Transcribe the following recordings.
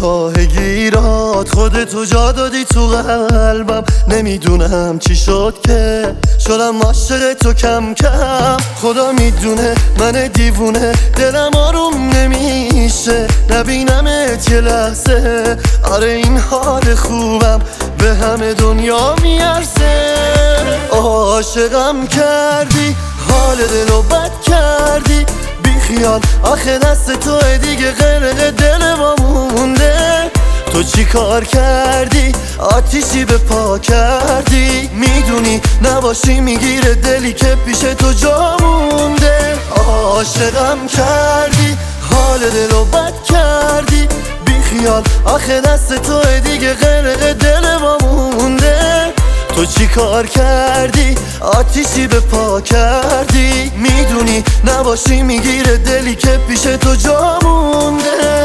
راه گیرات خودتو جا دادی تو قلبم. نمی‌دونم چی شد که شدم عاشق تو کم کم. خدا می‌دونه من دیوونه دلم آروم نمیشه. نبینمت یه لحظه. آره این حال خوبم به همه دنیا میارزه. عاشقم کردی حال دلو بد کردی. بی خیال آخه دست تو دیگه غرق دل ما چی کار کردی؟ آتیشی به پا کردی؟ می‌دونی نباشی می‌گیره دلی که پیش تو جا مونده. عاشقم کردی حال دلو بد کردی. بی خیال آخه دست تو دیگه غرق دل ما مونده. تو چی کار کردی؟ آتیشی به پا کردی. می‌دونی نباشی می‌گیره دلی که پیش تو جا مونده.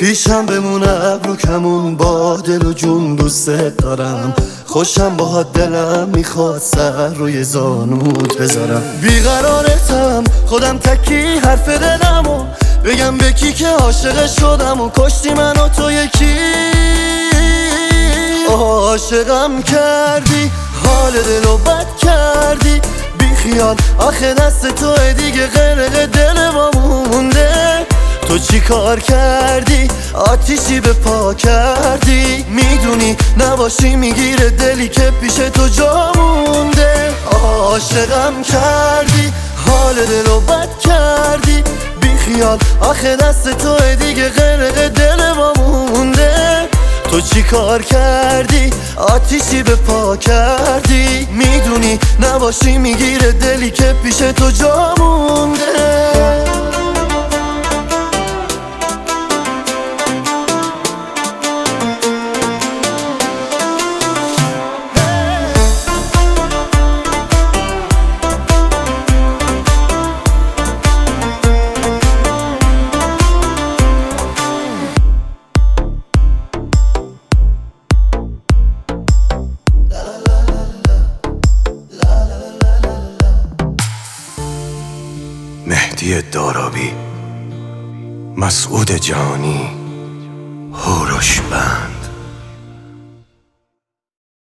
پیشم بمونه ابرو کمون با دل و جون دوست دارم. خوشم با دلم می‌خواد سر روی زانوت بذارم. بیقرارتم خودم تکی حرف دلم و بگم به کی که عاشق شدم و کشتی من و تو یکی. عاشقم کردی حال دلو بد کردی. بی خیال آخه دست تو دیگه غرق دل تو چی کار کردی؟ آتیشی به پا کردی؟ می‌دونی نباشی می‌گیره دلی که پیش تو جا مونده. عاشقم کردی حال دلو بد کردی. بی خیال آخه دست تو دیگه غرق دل ما مونده. تو چی کار کردی؟ آتیشی به پا کردی. می‌دونی نباشی می‌گیره دلی که پیش تو جا مونده. مهدی دارابی. مسعود جانی هوروش بند.